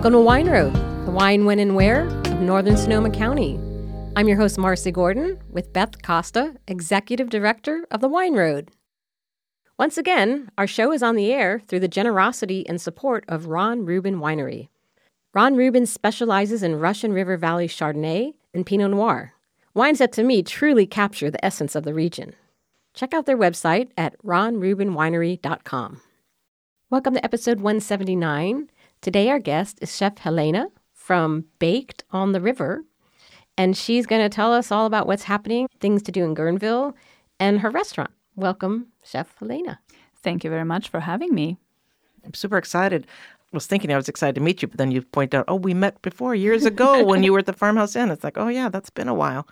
Welcome to Wine Road, the wine, when, and where of Northern Sonoma County. I'm your host, Marcy Gordon, with Beth Costa, Executive Director of the Wine Road. Once again, our show is on the air through the generosity and support of Ron Rubin Winery. Ron Rubin specializes in Russian River Valley Chardonnay and Pinot Noir, wines that to me truly capture the essence of the region. Check out their website at ronrubinwinery.com. Welcome to episode 179 Today, our guest is Chef Helena from Baked on the River, and she's going to tell us all about what's happening, things to do in Guerneville, and her restaurant. Welcome, Chef Helena. Thank you very much for having me. I'm super excited. I was thinking I was excited to meet you, but then you point out, oh, we met before years ago when you were at the Farmhouse Inn. It's like, oh, yeah, that's been a while.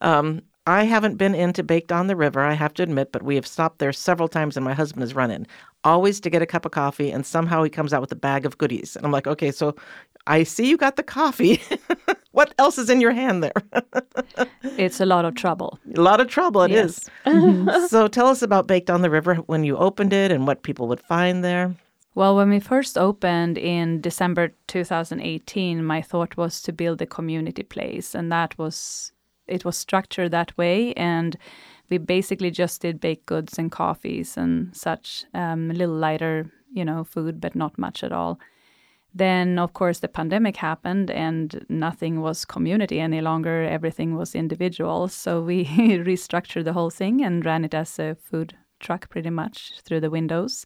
Um, I haven't been into Baked on the River, I have to admit, but we have stopped there several times and my husband has run in, always to get a cup of coffee. And somehow he comes out with a bag of goodies. And I'm like, okay, so I see you got the coffee. what else is in your hand there? it's a lot of trouble. A lot of trouble, It yes. is. Mm-hmm. so tell us about Baked on the River when you opened it and what people would find there. Well, when we first opened in December 2018, my thought was to build a community place, and that was it was structured that way and we basically just did baked goods and coffees and such um, a little lighter you know food but not much at all then of course the pandemic happened and nothing was community any longer everything was individual so we restructured the whole thing and ran it as a food truck pretty much through the windows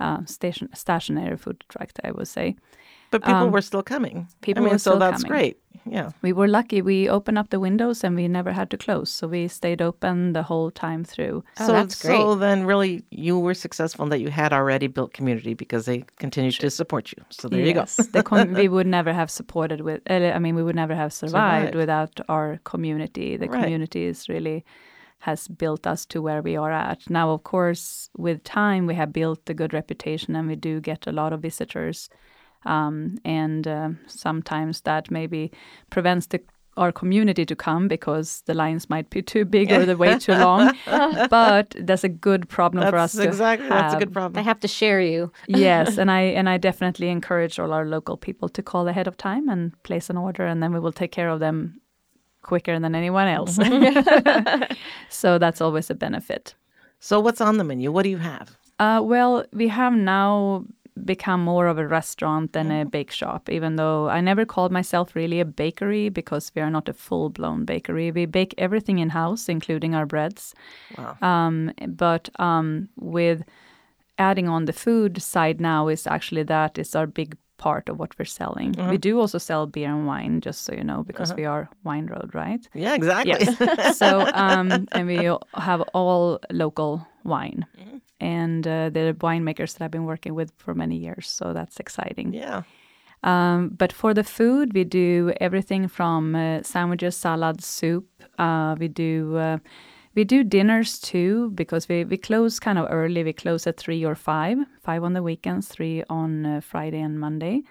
uh, station stationary food truck i would say but people um, were still coming. People I mean, were so that's coming. great. Yeah. We were lucky. We opened up the windows and we never had to close. So we stayed open the whole time through. Oh, so that's great. So then really you were successful in that you had already built community because they continued to support you. So there yes, you go. com- we would never have supported with uh, I mean we would never have survived Survive. without our community. The right. community is really has built us to where we are at. Now, of course, with time, we have built a good reputation and we do get a lot of visitors. Um, and uh, sometimes that maybe prevents the our community to come because the lines might be too big or the wait too long. but that's a good problem that's for us exactly, to have. That's a good problem. They have to share you. yes, and I and I definitely encourage all our local people to call ahead of time and place an order, and then we will take care of them quicker than anyone else. so that's always a benefit. So what's on the menu? What do you have? Uh, well, we have now become more of a restaurant than a bake shop, even though I never called myself really a bakery because we are not a full blown bakery. We bake everything in house, including our breads. Wow. Um, but um, with adding on the food side now is actually that is our big part of what we're selling. Uh-huh. We do also sell beer and wine, just so you know, because uh-huh. we are Wine Road, right? Yeah, exactly. Yes. so, um, and we have all local wine. Mm-hmm and uh, the winemakers that I've been working with for many years. So that's exciting. Yeah. Um, but for the food, we do everything from uh, sandwiches, salads, soup. Uh, we do uh, we do dinners too because we, we close kind of early. We close at three or five, five on the weekends, three on uh, Friday and Monday.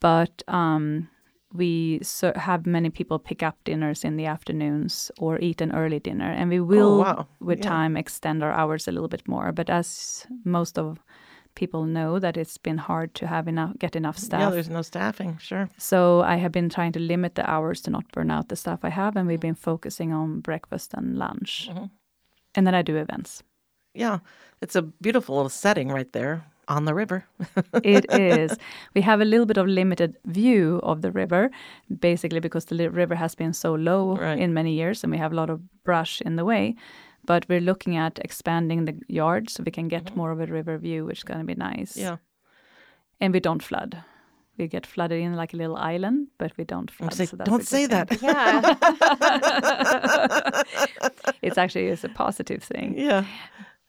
But um, we so have many people pick up dinners in the afternoons or eat an early dinner and we will oh, wow. with yeah. time extend our hours a little bit more but as most of people know that it's been hard to have enough get enough staff yeah there's no staffing sure so i have been trying to limit the hours to not burn out the staff i have and we've been focusing on breakfast and lunch mm-hmm. and then i do events yeah it's a beautiful little setting right there on the river. it is. We have a little bit of limited view of the river, basically because the river has been so low right. in many years and we have a lot of brush in the way. But we're looking at expanding the yard so we can get mm-hmm. more of a river view, which is going to be nice. Yeah. And we don't flood. We get flooded in like a little island, but we don't flood. Say, so don't say that. Yeah. it's actually it's a positive thing. Yeah.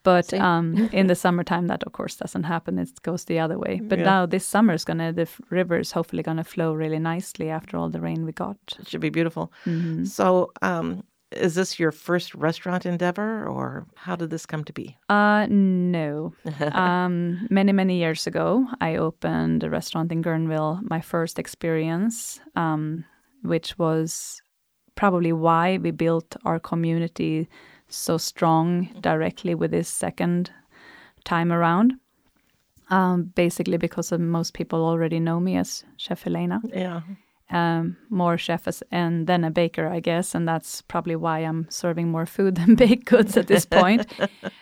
But um, in the summertime, that of course doesn't happen. It goes the other way. But yeah. now this summer is gonna the river is hopefully gonna flow really nicely after all the rain we got. It should be beautiful. Mm-hmm. So, um, is this your first restaurant endeavor, or how did this come to be? Uh, no. um, many many years ago, I opened a restaurant in Guerneville. My first experience, um, which was probably why we built our community so strong directly with this second time around. Um, basically, because most people already know me as Chef Elena. Yeah. Um, more chef as, and then a baker, I guess, and that's probably why I'm serving more food than baked goods at this point.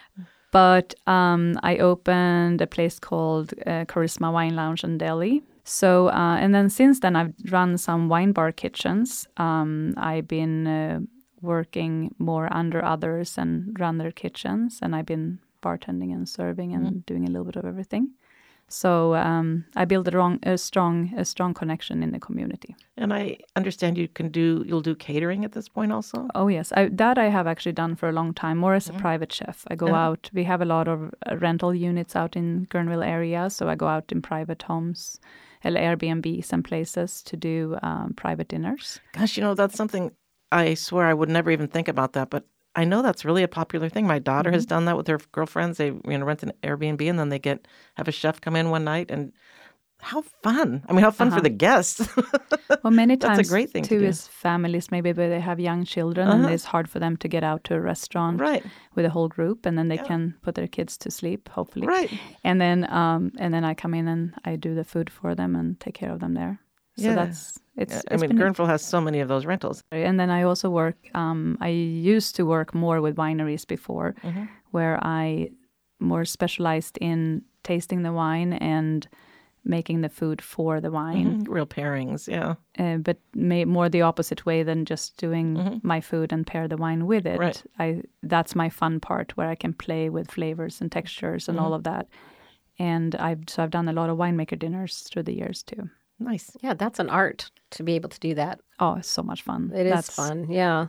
but um, I opened a place called uh, Charisma Wine Lounge and Deli. So, uh, and then since then, I've run some wine bar kitchens. Um, I've been uh, working more under others and run their kitchens, and I've been bartending and serving and mm. doing a little bit of everything. So um, I build a, wrong, a strong a strong connection in the community. And I understand you can do you'll do catering at this point also. Oh yes, I, that I have actually done for a long time, more as a mm. private chef. I go yeah. out. We have a lot of uh, rental units out in Guerneville area, so I go out in private homes, Airbnb, some places to do um, private dinners. Gosh, you know that's something I swear I would never even think about that, but I know that's really a popular thing. My daughter mm-hmm. has done that with her girlfriends. They you know rent an Airbnb and then they get have a chef come in one night and how fun! I mean, how fun uh-huh. for the guests. well, many times that's a great thing too to is families maybe where they have young children uh-huh. and it's hard for them to get out to a restaurant right. with a whole group, and then they yeah. can put their kids to sleep, hopefully. Right. And then, um, and then I come in and I do the food for them and take care of them there. So yeah. that's it's. Yeah. I it's mean, Guerneville has so many of those rentals. And then I also work. Um, I used to work more with wineries before, mm-hmm. where I more specialized in tasting the wine and making the food for the wine. Mm-hmm. Real pairings, yeah. Uh, but may, more the opposite way than just doing mm-hmm. my food and pair the wine with it. Right. I that's my fun part where I can play with flavors and textures and all mm-hmm. of that. And I've so I've done a lot of winemaker dinners through the years too. Nice. Yeah, that's an art to be able to do that. Oh, it's so much fun. It that's... is fun. Yeah.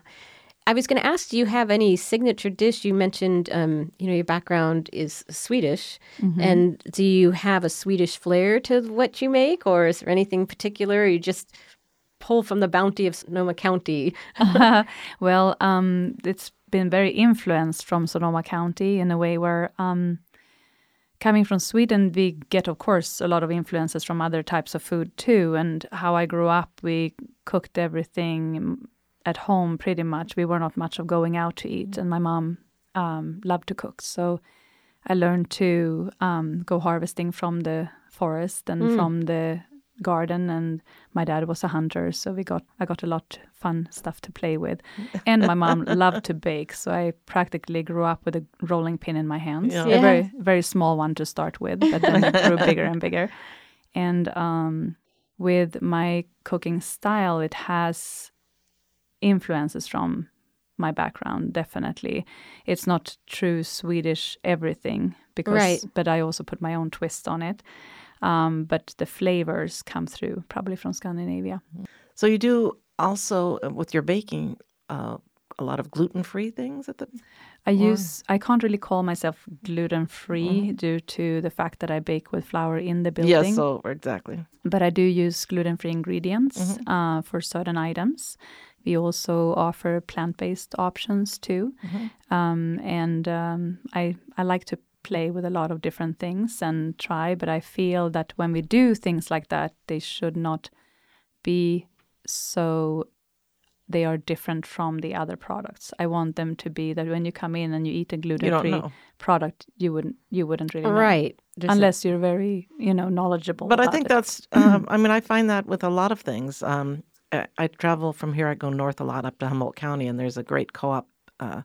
I was going to ask, do you have any signature dish? You mentioned, um, you know, your background is Swedish, mm-hmm. and do you have a Swedish flair to what you make, or is there anything particular? you just pull from the bounty of Sonoma County? uh, well, um, it's been very influenced from Sonoma County in a way where um, coming from Sweden, we get, of course, a lot of influences from other types of food too. And how I grew up, we cooked everything at home pretty much. We were not much of going out to eat, and my mom um, loved to cook. So I learned to um, go harvesting from the forest and mm. from the garden and my dad was a hunter so we got i got a lot fun stuff to play with. And my mom loved to bake so i practically grew up with a rolling pin in my hands. Yeah. a very very small one to start with but then it grew bigger and bigger. And um, with my cooking style it has influences from my background definitely. It's not true swedish everything because right. but i also put my own twist on it um, but the flavors come through probably from Scandinavia. So you do also uh, with your baking uh, a lot of gluten free things at the. I or? use. I can't really call myself gluten free mm. due to the fact that I bake with flour in the building. Yes, so exactly. But I do use gluten free ingredients mm-hmm. uh, for certain items. We also offer plant based options too, mm-hmm. um, and um, I I like to play with a lot of different things and try. But I feel that when we do things like that, they should not be so they are different from the other products. I want them to be that when you come in and you eat a gluten-free product, you wouldn't you wouldn't really know. right unless you're very you know knowledgeable. But I think it. that's. Um, I mean, I find that with a lot of things. Um, I, I, travel from here. I go north a lot up to Humboldt County, and there's a great co-op. Uh,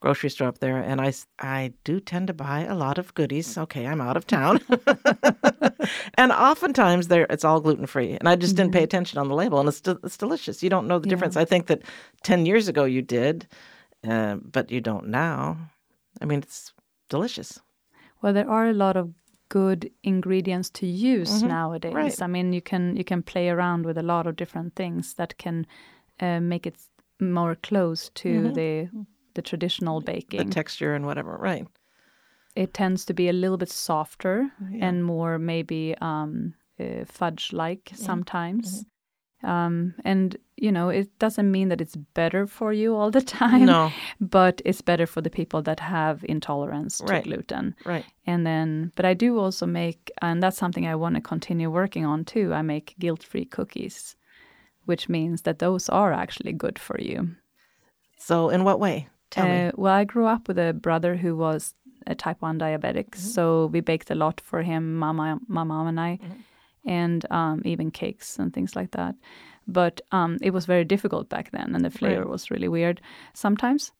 grocery store up there, and I, I do tend to buy a lot of goodies. Okay, I'm out of town, and oftentimes there it's all gluten free, and I just didn't pay mm-hmm. attention on the label, and it's it's delicious. You don't know the yeah. difference. I think that ten years ago you did, uh, but you don't now. I mean, it's delicious. Well, there are a lot of good ingredients to use mm-hmm. nowadays. Right. I mean, you can you can play around with a lot of different things that can uh, make it more close to mm-hmm. the the traditional baking. The texture and whatever, right. It tends to be a little bit softer yeah. and more maybe um, uh, fudge like yeah. sometimes. Mm-hmm. Um, and, you know, it doesn't mean that it's better for you all the time. No. But it's better for the people that have intolerance to right. gluten. Right. And then, but I do also make, and that's something I want to continue working on too. I make guilt free cookies, which means that those are actually good for you. So, in what way? Uh, well, I grew up with a brother who was a type one diabetic, so we baked a lot for him, mama, my mom and I, and um, even cakes and things like that. But um, it was very difficult back then, and the flavor Right. was really weird sometimes.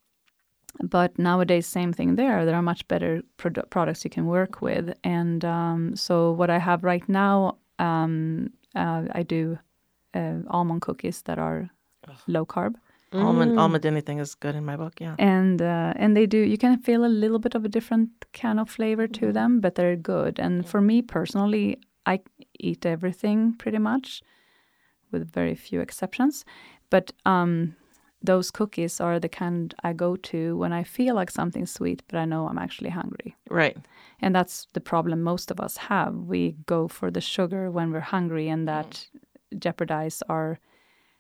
But nowadays, same thing there. There are much better produ- products you can work with, and um, so what I have right now, um, uh, I do uh, almond cookies that are low carb. Almond almond anything is good in my book. Yeah. and uh, and they do you can feel a little bit of a different kind of flavor to them but they're good. And for me personally i eat everything pretty much with very few exceptions. But um those cookies are the kind i go to when i feel like something sweet but i know i'm actually hungry. Right. and that's the problem most of us have. We go for the sugar when we're hungry and that jeopardize our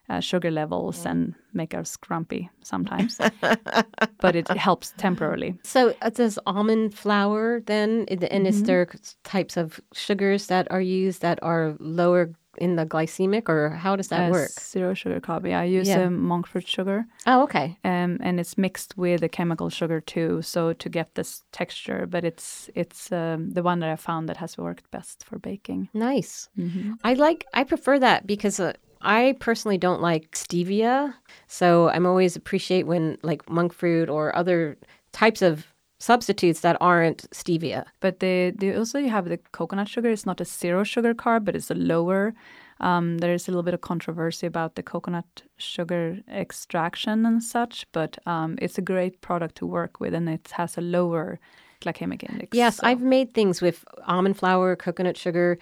uh, sugar levels and make us grumpy sometimes but it helps temporarily So uh, does almond flour then, and and is there types of sugars that are used that are lower in the glycemic, or how does that Uh, work? zero sugar coffee i use Yeah. a monk fruit sugar Oh, okay. um, and it's mixed with a chemical sugar too so to get this texture but it's it's um, the one that i found that has worked best for baking Nice. Mm-hmm. I like. I prefer that because uh, I personally don't like stevia, so I'm always appreciate when like monk fruit or other types of substitutes that aren't stevia. But they, they also you have the coconut sugar. It's not a zero sugar carb, but it's a lower. Um, there is a little bit of controversy about the coconut sugar extraction and such, but um, it's a great product to work with, and it has a lower glycemic index. Yes, so- I've made things with almond flour, coconut sugar,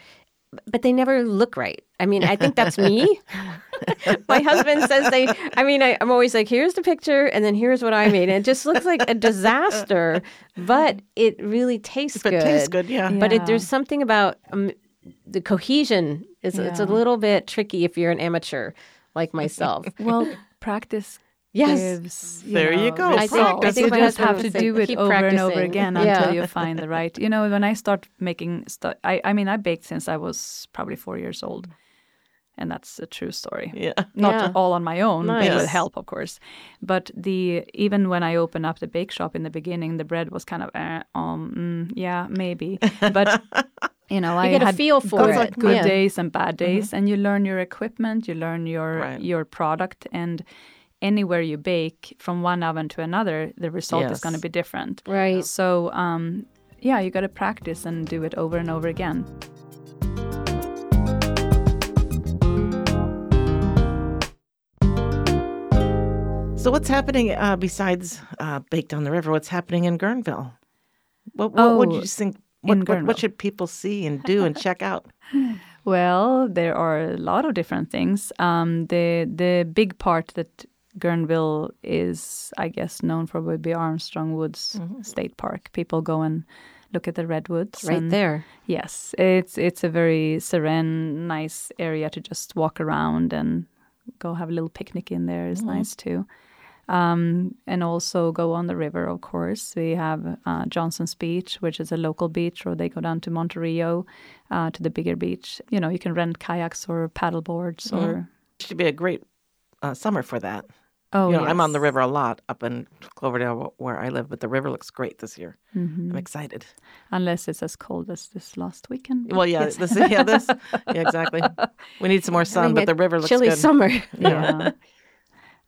but they never look right. I mean, I think that's me. My husband says they, I mean, I, I'm always like, here's the picture, and then here's what I made. And it just looks like a disaster, but it really tastes good. tastes good, yeah. But it, there's something about um, the cohesion. Is, It's a little bit tricky if you're an amateur like myself. well, practice Yes. gives. You There you know, go. I think- I think you just have to do it "Keep over and over again Yeah. until you find the right. You know, when I start making stuff, I, I mean, I baked since I was probably four years old, and that's a true story. Yeah. Not Yeah. all on my own, but Nice. with help, of course. But the even when I opened up the bake shop in the beginning, the bread was kind of, eh, um, mm, yeah, maybe. But you know, I You get a feel for good, it. good Yeah. days and bad days, and you learn your equipment, you learn your Right. your product, and anywhere you bake from one oven to another, the result is going to be different. Right. So, um, yeah, you got to practice and do it over and over again. So what's happening uh, besides uh, Baked on the River? What's happening in Guerneville? What, what, what do Oh, you think? in What, what, what should people see and do and check out? Well, there are a lot of different things. Um, the the big part that Guerneville is, I guess, known for would be Armstrong Woods State Park. People go and look at the redwoods. Right there. Yes, it's it's a very serene, nice area to just walk around and go have a little picnic in there is nice too. Um, and also go on the river, of course. We have uh, Johnson's Beach, which is a local beach, or they go down to Monte Rio uh, to the bigger beach. You know, you can rent kayaks or paddle boards or. Should be a great uh, summer for that. Oh, you know, I'm on the river a lot up in Cloverdale where I live, but the river looks great this year. Mm-hmm. I'm excited. Unless it's as cold as this last weekend. Well, yeah, Yes. this, yeah, this, yeah, exactly. We need some more sun, but the river looks chilly good. summer. yeah.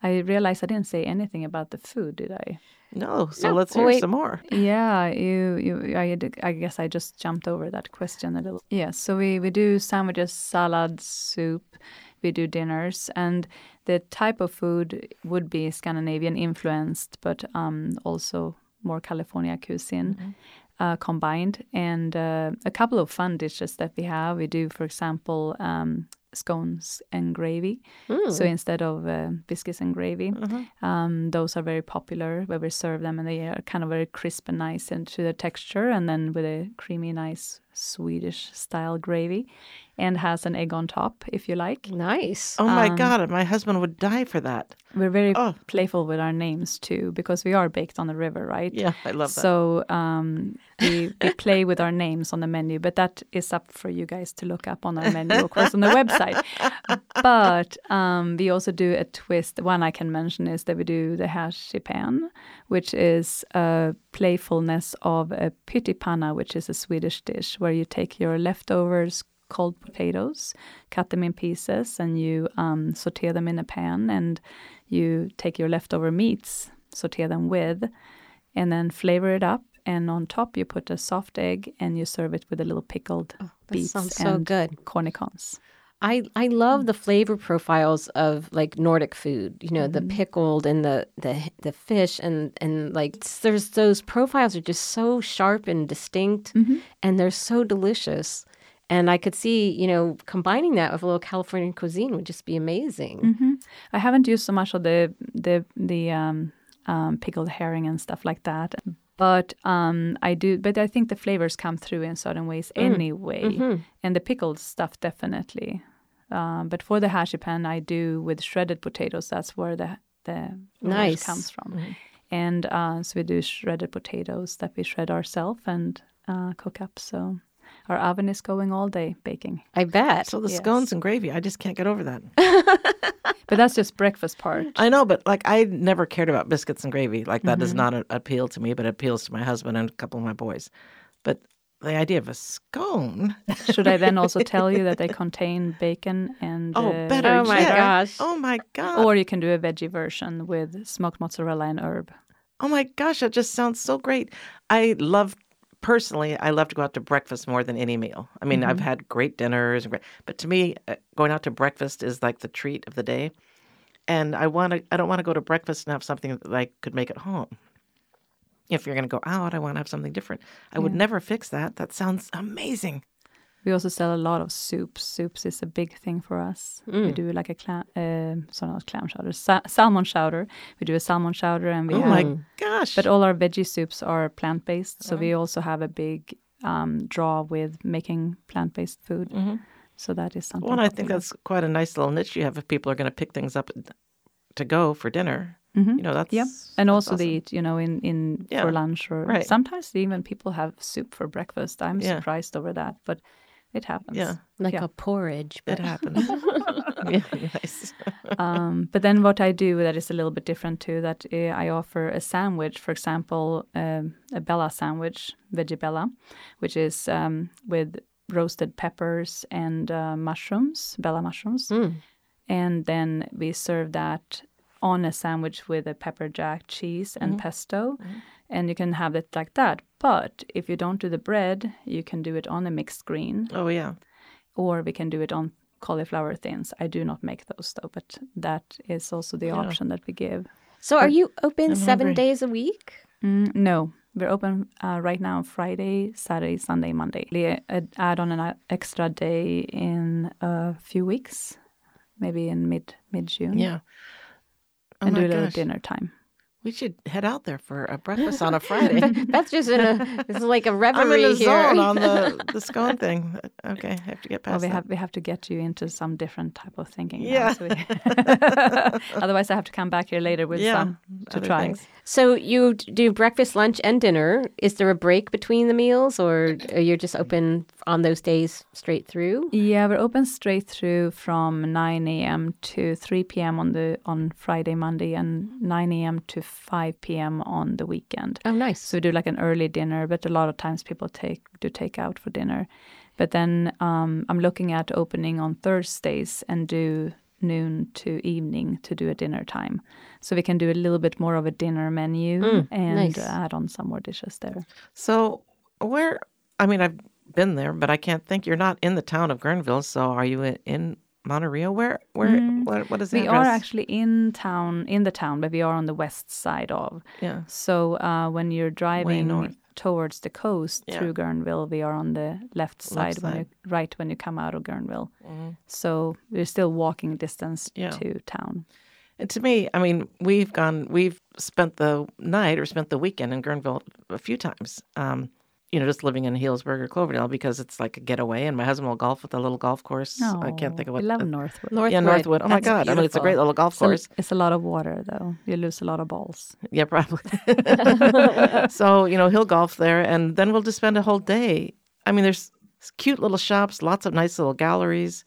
I realized I didn't say anything about the food, did I? No, so No, let's hear wait. some more. Yeah, you, you, I, I guess I just jumped over that question a little. Yeah, so we, we do sandwiches, salad, soup, we do dinners, and the type of food would be Scandinavian influenced, but um, also more California cuisine uh, combined. And uh, a couple of fun dishes that we have, we do, for example, um, scones and gravy. So instead of uh, biscuits and gravy, um, those are very popular where we serve them and they are kind of very crisp and nice into the texture and then with a creamy, nice Swedish style gravy. and has an egg on top if you like. Nice. Oh my Um, God, my husband would die for that. We're very Oh. playful with our names too because we are baked on the river, right? Yeah, I love that. So um, we, we play with our names on the menu, but that is up for you guys to look up on our menu, of course, on the website. But um, we also do a twist. One I can mention is that we do the hashipan, which is a playfulness of a pyttipanna, which is a Swedish dish where you take your leftovers, cold potatoes, cut them in pieces, and you um, saute them in a pan, and you take your leftover meats, saute them with, and then flavor it up. And on top, you put a soft egg, and you serve it with a little pickled That beets sounds so and good. cornichons. I, I love the flavor profiles of like Nordic food. You know, the pickled and the the the fish and and like there's those profiles are just so sharp and distinct, and they're so delicious. And I could see, you know, combining that with a little Californian cuisine would just be amazing. hmm I haven't used so much of the the the um, um, pickled herring and stuff like that, but um, I do. But I think the flavors come through in certain ways anyway, Mm-hmm. and the pickled stuff definitely. Um, but for the hashipan, I do with shredded potatoes. That's where the the Nice. comes from, and uh, so we do shredded potatoes that we shred ourselves and uh, cook up. So our oven is going all day baking. I bet. so the yes. scones and gravy, I just can't get over that. But that's just breakfast part. I know, but like I never cared about biscuits and gravy. Like that does Mm-hmm. not a- appeal to me, but it appeals to my husband and a couple of my boys. But the idea of a scone. Should I then also tell you that they contain bacon and Oh, uh, better Oh my yet. gosh. Oh my god. Or you can do a veggie version with smoked mozzarella and herb. oh my gosh, that just sounds so great. I love personally, I love to go out to breakfast more than any meal. I mean, I've had great dinners, but to me, uh, going out to breakfast is like the treat of the day. And I want to. I don't want to go to breakfast and have something that I could make at home. If you're going to go out, I want to have something different. I would never fix that. That sounds amazing. We also sell a lot of soups. Soups is a big thing for us. We do like a clam, uh, sorry, not clam chowder, sa- salmon chowder. We do a salmon chowder, and we Oh have. my gosh! But all our veggie soups are plant based, so we also have a big um, draw with making plant based food. So that is something. well, I think that's quite a nice little niche you have if people are going to pick things up to go for dinner. Mhm. You know, that's Yeah, and that's also they eat, you know, in in Yeah, for lunch or right. sometimes even people have soup for breakfast. I'm Yeah. surprised over that, but it happens. Yeah, like Yeah. a porridge. it But happens. yeah, nice. um, but then what I do that is a little bit different too. That uh, I offer a sandwich, for example, um, a Bella sandwich, veggie Bella, which is um, with roasted peppers and uh, mushrooms, Bella mushrooms, Mm. and then we serve that on a sandwich with a pepper jack cheese and pesto and you can have it like that. But if you don't do the bread you can do it on a mixed green Oh yeah. or we can do it on cauliflower thins. I do not make those though but that is also the option that we give. So are you open I'm seven hungry. days a week? Mm, no. We're open uh, right now friday saturday sunday monday. We uh, add on an uh, extra day in a few weeks maybe in mid mid june Yeah. Oh and do a little dinner time We should head out there for a breakfast on a Friday. That's just in a it's like a reverie I'm in a here. zone on the the scone thing. Uh, okay, I have to get Well, past we that. have we have to get you into some different type of thinking. now, Yeah. so we- Otherwise, I have to come back here later with yeah, some to try. things. So you do breakfast, lunch, and dinner. Is there a break between the meals, or you're you just open on those days straight through? Yeah, we're open straight through from 9 a.m. to 3 p.m. on the on Friday, Monday, and 9 a.m. to 5 p.m. on the weekend. Oh, nice. So we do like an early dinner, but a lot of times people take do take out for dinner. But then um, I'm looking at opening on Thursdays and do noon to evening to do a dinner time, so we can do a little bit more of a dinner menu Mm, and nice. add on some more dishes there. So where? I mean, I've been there, but I can't think. You're not in the town of Guerneville, so are you in- in Monte Rio? Where? Where? What, what is the Mm. We are actually in town, in the town, but we are on the west side of. Yeah. So uh, when you're driving towards the coast Yeah. through Guerneville, we are on the left side, when you, right when you come out of Guerneville. Mhm. So we're still walking distance Yeah. to town. And to me, I mean, we've gone, we've spent the night or spent the weekend in Guerneville a few times. Um, you know, just living in Healdsburg or Cloverdale because it's like a getaway, and my husband will golf at the little golf course. I can't think of what. we love uh, Northwood. Northwood. yeah, Northwood. Oh my That's God! I mean, it's a great little golf It's a- course. It's a lot of water, though. You lose a lot of balls. Yeah, probably. so, you know, he'll golf there and then we'll just spend a whole day. I mean, there's cute little shops, lots of nice little galleries.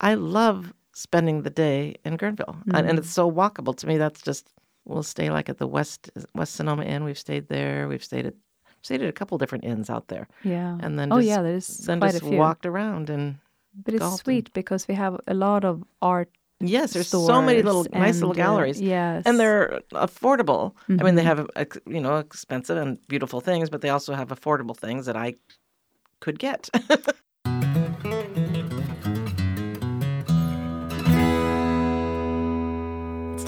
I love spending the day in Guerneville. And, and it's so walkable to me. That's just we'll stay like at the West West Sonoma Inn. We've stayed there. We've stayed at stayed at a couple different inns out there. Yeah. And then oh just, yeah, there's then quite just a few. walked around and but it's golfed and- sweet because we have a lot of art. yes, there's so many little stores nice little and, uh, galleries. yes, and they're affordable. I mean, they Mhm. have you know expensive and beautiful things, but they also have affordable things that I could get.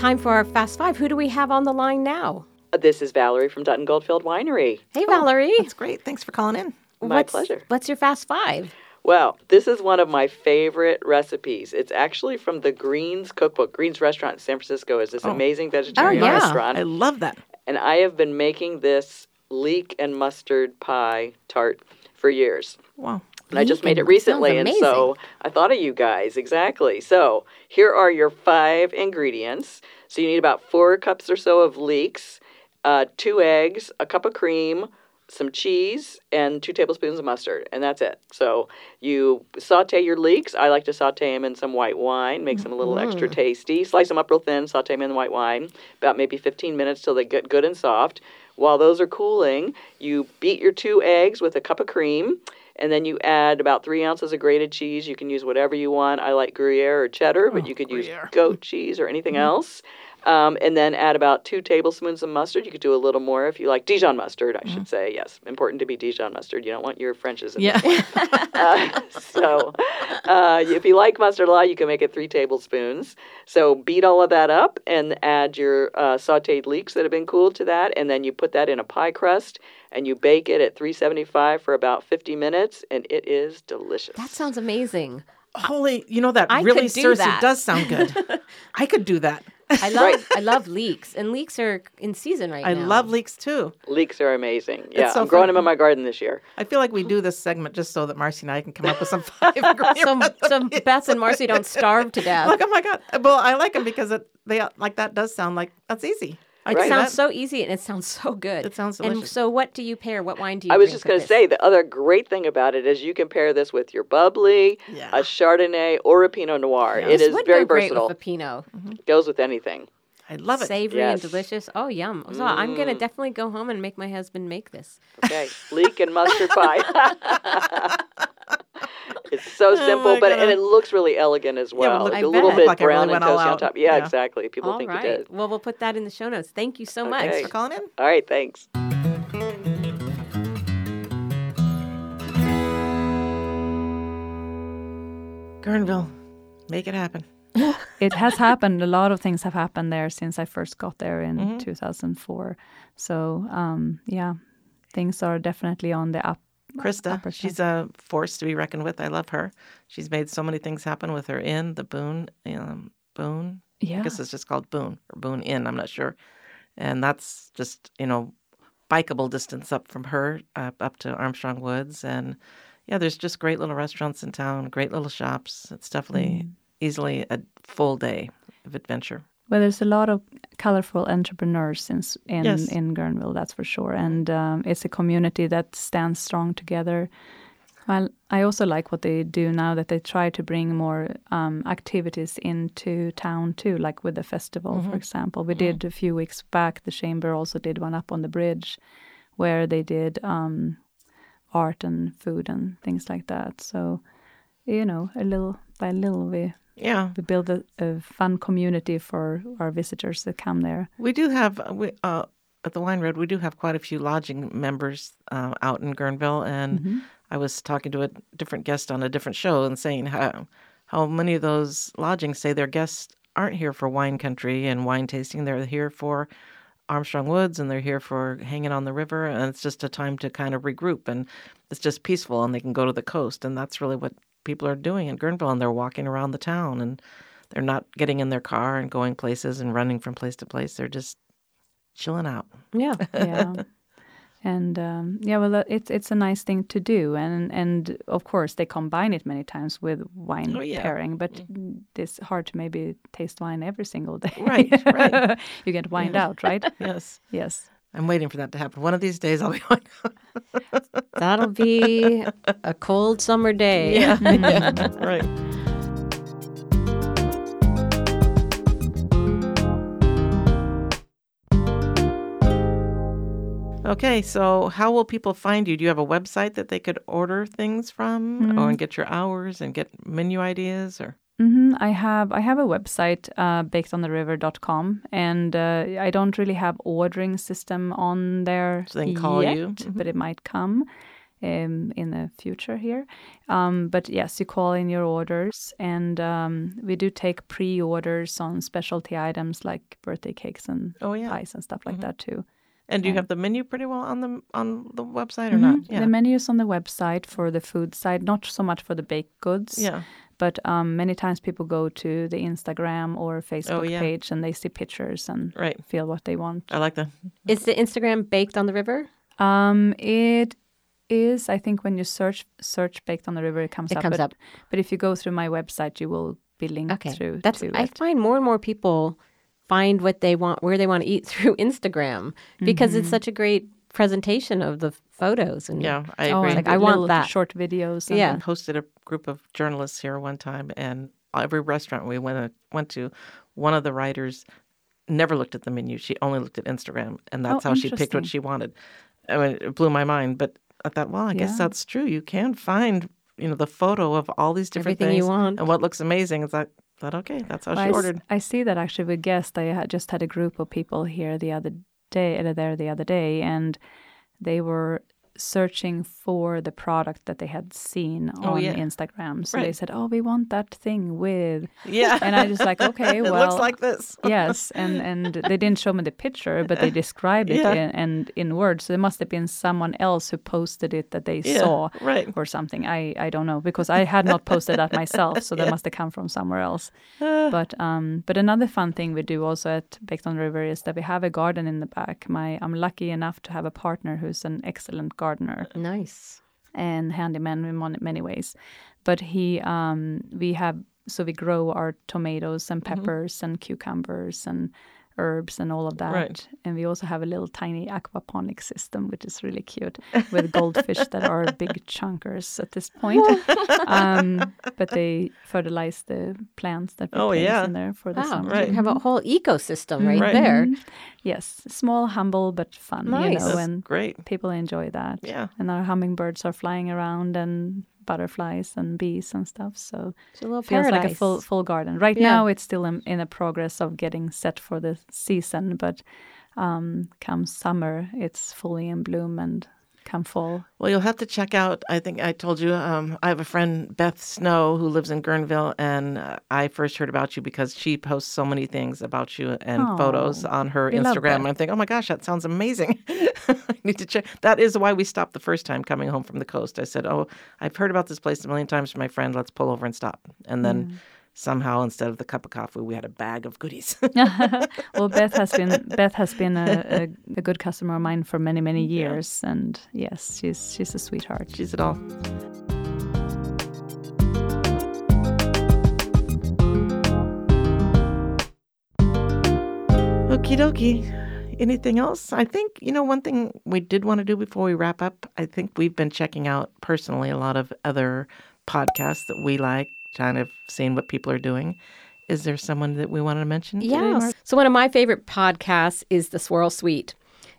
time for our Fast Five. Who do we have on the line now? Uh, this is Valerie from Dutton Goldfield Winery. Hey, oh, Valerie. That's great. Thanks for calling in. My what's, pleasure. What's your Fast Five? Well, this is one of my favorite recipes. It's actually from the Greens Cookbook. Greens Restaurant in San Francisco is this Oh. amazing oh, vegetarian Oh, yeah. restaurant. I love that. And I have been making this leek and mustard pie tart for years. Wow. And I just made it recently, and so I thought of you guys exactly. So here are your five ingredients. So you need about four cups or so of leeks, uh, two eggs, a cup of cream, some cheese, and two tablespoons of mustard, and that's it. So you saute your leeks. I like to saute them in some white wine, makes them a little extra tasty. Slice them up real thin, saute them in white wine, about maybe 15 minutes till they get good and soft. While those are cooling, you beat your two eggs with a cup of cream and then you add about three ounces of grated cheese. You can use whatever you want. I like Gruyere or cheddar, but Oh, you could Gruyere. use goat cheese or anything mm-hmm. else. Um, and then add about two tablespoons of mustard. You could do a little more if you like Dijon mustard, I should say. Yes, important to be Dijon mustard. You don't want your French's in Yeah. there. Uh, so, uh, if you like mustard a lot, you can make it three tablespoons. So, beat all of that up and add your uh, sauteed leeks that have been cooled to that, and then you put that in a pie crust and you bake it at 375 for about 50 minutes, and it is delicious. That sounds amazing. Holy, you know that I really could do that. does sound good. I could do that. I love Right. I love leeks, and leeks are in season right I now. I love leeks too. Leeks are amazing. Yeah, so I'm growing them in my garden this year. I feel like we do this segment just so that Marcy and I can come up with some five ingredients. so, so Beth and Marcy don't starve to death. Like, oh my god! Well, I like them because it they like that does sound like that's easy. I It Right. sounds that. so easy and it sounds so good. It sounds And so, what do you pair? What wine do you? I was drink just going to say the other great thing about it is you can pair this with your bubbly, Yeah. a Chardonnay, or a Pinot Noir. Yeah. It This is would very go great versatile. with a Pinot. Goes with anything. I love it. Savory Yes. and delicious. Oh, yum! So I'm gonna Mm. definitely go home and make my husband make this. Okay, leek and mustard pie. it's so Oh simple, my but God. and it looks really elegant as it well. look- It's I a little bet. bit Like it really brown and all toasty on top. Yeah, Yeah. exactly. People All think right. it did. Well, we'll put that in the show notes. Thank you so much. Thanks for calling in. All right, thanks. Guerneville, make it happen. it has happened. A lot of things have happened there since I first got there in Mhm. 2004. So um, yeah, things are definitely on the up. Krista, she's a force to be reckoned with. I love her. She's made so many things happen with her in the Boon, um, Boon. yeah. I guess it's just called Boon or Boon Inn. I'm not sure. And that's just you know, bikeable distance up from her, up up to Armstrong Woods, and yeah, there's just great little restaurants in town, great little shops. It's definitely easily a full day of adventure. Well, there's a lot of colorful entrepreneurs in in, Yes. in Guerneville, that's for sure, and um, it's a community that stands strong together. Well, I also like what they do now that they try to bring more um, activities into town too, like with the festival, for example. We did a few weeks back. The chamber also did one up on the bridge, where they did um, art and food and things like that. So, you know, a little by little, we Yeah, we build a, a fun community for our visitors that come there. We do have we uh, at the Wine Road. We do have quite a few lodging members uh, out in Guerneville, and Mm-hmm. I was talking to a different guest on a different show and saying how how many of those lodgings say their guests aren't here for wine country and wine tasting. They're here for Armstrong Woods and they're here for hanging on the river, and it's just a time to kind of regroup and it's just peaceful, and they can go to the coast, and that's really what people are doing in Guerneville, and they're walking around the town and. They're not getting in their car and going places and running from place to place. They're just chilling out. Yeah. Yeah. And um, yeah, well, uh, it's it's a nice thing to do, and and of course they combine it many times with wine Oh, yeah. pairing. But it's hard to maybe taste wine every single day. Right, right. you get wined out, right? Yes. yes. I'm waiting for that to happen. One of these days I'll be like, That'll be a cold summer day. yeah, yeah, right. Okay, so how will people find you? Do you have a website that they could order things from, or and get your hours and get menu ideas, or hmm I have I have a website, uh, bakedontheriver.com, and uh, I don't really have ordering system on there So they can call yet, you? Mhm. but it might come um, in the future here. Um, but yes, you call in your orders, and um, we do take pre-orders on specialty items like birthday cakes and oh yeah, pies and stuff like that too. and do you have the menu pretty well on the on the website or not? Mhm. Yeah, The menu is on the website for the food side, not so much for the baked goods. yeah, But um, many times people go to the Instagram or Facebook Oh, yeah. page and they see pictures and right. feel what they want. I like that. Is the Instagram baked on the river? Um, it is, I think, when you search search baked on the river, it comes It up. comes but, up. But if you go through my website, you will be linked Okay. through That's to I it. find more and more people find what they want where they want to eat through Instagram because it's such a great presentation of the photos and Yeah, I oh, agree. and Like, I want that. short videos. and Yeah. the- hosted a group of journalists here one time, and every restaurant we went went to, one of the writers never looked at the menu. She only looked at Instagram, and that's Oh, how she picked what she wanted. I mean, it blew my mind. But I thought, well, I guess that's true. You can find, you know, the photo of all these different Everything you want. and what looks amazing. Is that that okay? That's how Well, she I s- ordered. I see that actually with guests. I had just had a group of people here the other day, uh, there the other day, and they were searching for the product that they had seen Oh, on yeah. Instagram. So they said, "Oh, we want that thing with." Yeah, And I just like, okay, it well, looks like this. yes, and and they didn't show me the picture, but they described it Yeah. in, and in words. So there must have been someone else who posted it that they Yeah, saw right. or something. I I don't know because I had not posted that myself, so that must have come from somewhere else. but um, but another fun thing we do also at Baked on the River is that we have a garden in the back. My I'm lucky enough to have a partner who's an excellent gardener nice. and handyman in many ways. But he, um, we have, so we grow our tomatoes and Mm-hmm. peppers and cucumbers and herbs and all of that. Right. And we also have a little tiny aquaponic system, which is really cute, with goldfish that are big chunkers at this point. um, but they fertilize the plants that we Oh, place yeah. in there for the Wow, summer. Right. you have a whole ecosystem right, Right. there. Mhm. Yes, small, humble, but fun. You Nice. know, That's and great. people enjoy that. Yeah. And our hummingbirds are flying around and butterflies and bees and stuff. So It's a little it feels paradise. like a full full garden. Right Yeah. now it's still in, in a progress of getting set for the season, but um, come summer it's fully in bloom and come full? Well, you'll have to check out. I think I told you. Um, I have a friend, Beth Snow, who lives in Guerneville, and uh, I first heard about you because she posts so many things about you and Oh, photos on her Instagram. And I'm thinking, oh my gosh, that sounds amazing. I need to check. That is why we stopped the first time coming home from the coast. I said, oh, I've heard about this place a million times from my friend. Let's pull over and stop. And then. Mm. Somehow, instead of the cup of coffee, we had a bag of goodies. well, Beth has been Beth has been a, a, a good customer of mine for many many years, and yes, she's she's a sweetheart. She's it all. Okie dokie. Anything else? I think, you know, one thing we did want to do before we wrap up, I think we've been checking out personally a lot of other podcasts that we like, kind of seeing what people are doing. Is there someone that we wanted to mention? today, Yes. So one of my favorite podcasts is The Swirl Suite.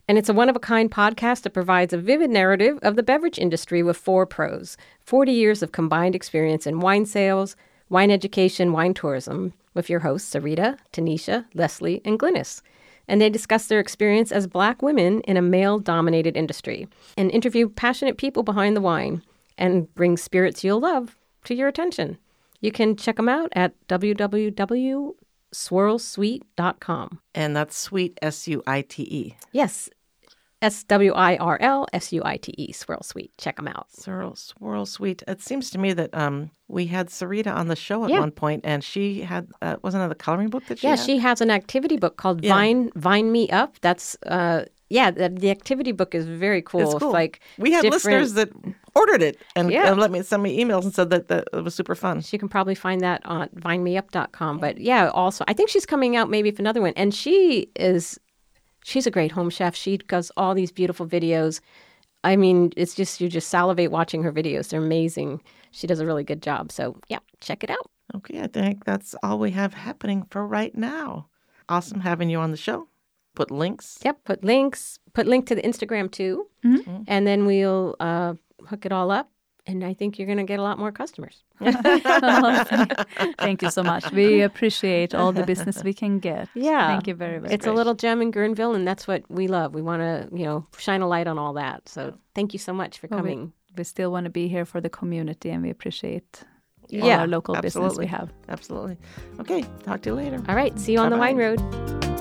And it's a one of a kind podcast that provides a vivid narrative of the beverage industry with four pros 40 years of combined experience in wine sales, wine education, wine tourism, with your hosts, Sarita, Tanisha, Leslie, and Glynis. And they discuss their experience as Black women in a male dominated industry and interview passionate people behind the wine and bring spirits you'll love to your attention. You can check them out at www.swirlsuite.com. And that's sweet, S U I T E. Yes, S W I R L S U I T E, Swirl Suite. Check them out. Swirl, swirl sweet. It seems to me that um, we had Sarita on the show at Yeah. one point, and she had uh, wasn't it the coloring book that she Yeah, had? she has an activity book called Yeah. Vine Vine Me Up. That's uh, yeah, the, the activity book is very cool. It's cool. Like we had different- listeners that ordered it and, Yeah. and let me send me emails and said that, that it was super fun. You can probably find that on vinemeup.com. But yeah, also, I think she's coming out maybe with another one. And she is, she's a great home chef. She does all these beautiful videos. I mean, it's just, you just salivate watching her videos. They're amazing. She does a really good job. So yeah, check it out. Okay, I think that's all we have happening for right now. Awesome having you on the show. Put links. Yep. Put links, put link to the Instagram too. And then we'll uh, hook it all up. And I think you're going to get a lot more customers. Thank you so much. We appreciate all the business we can get. Yeah. Thank you very much. It's a little gem in Guerneville, and that's what we love. We want to, you know, shine a light on all that. So thank you so much for Well, coming. we still want to be here for the community and we appreciate all Yeah, our local business we have. Absolutely. Okay, talk to you later. All right. See you on the Bye-bye. wine road.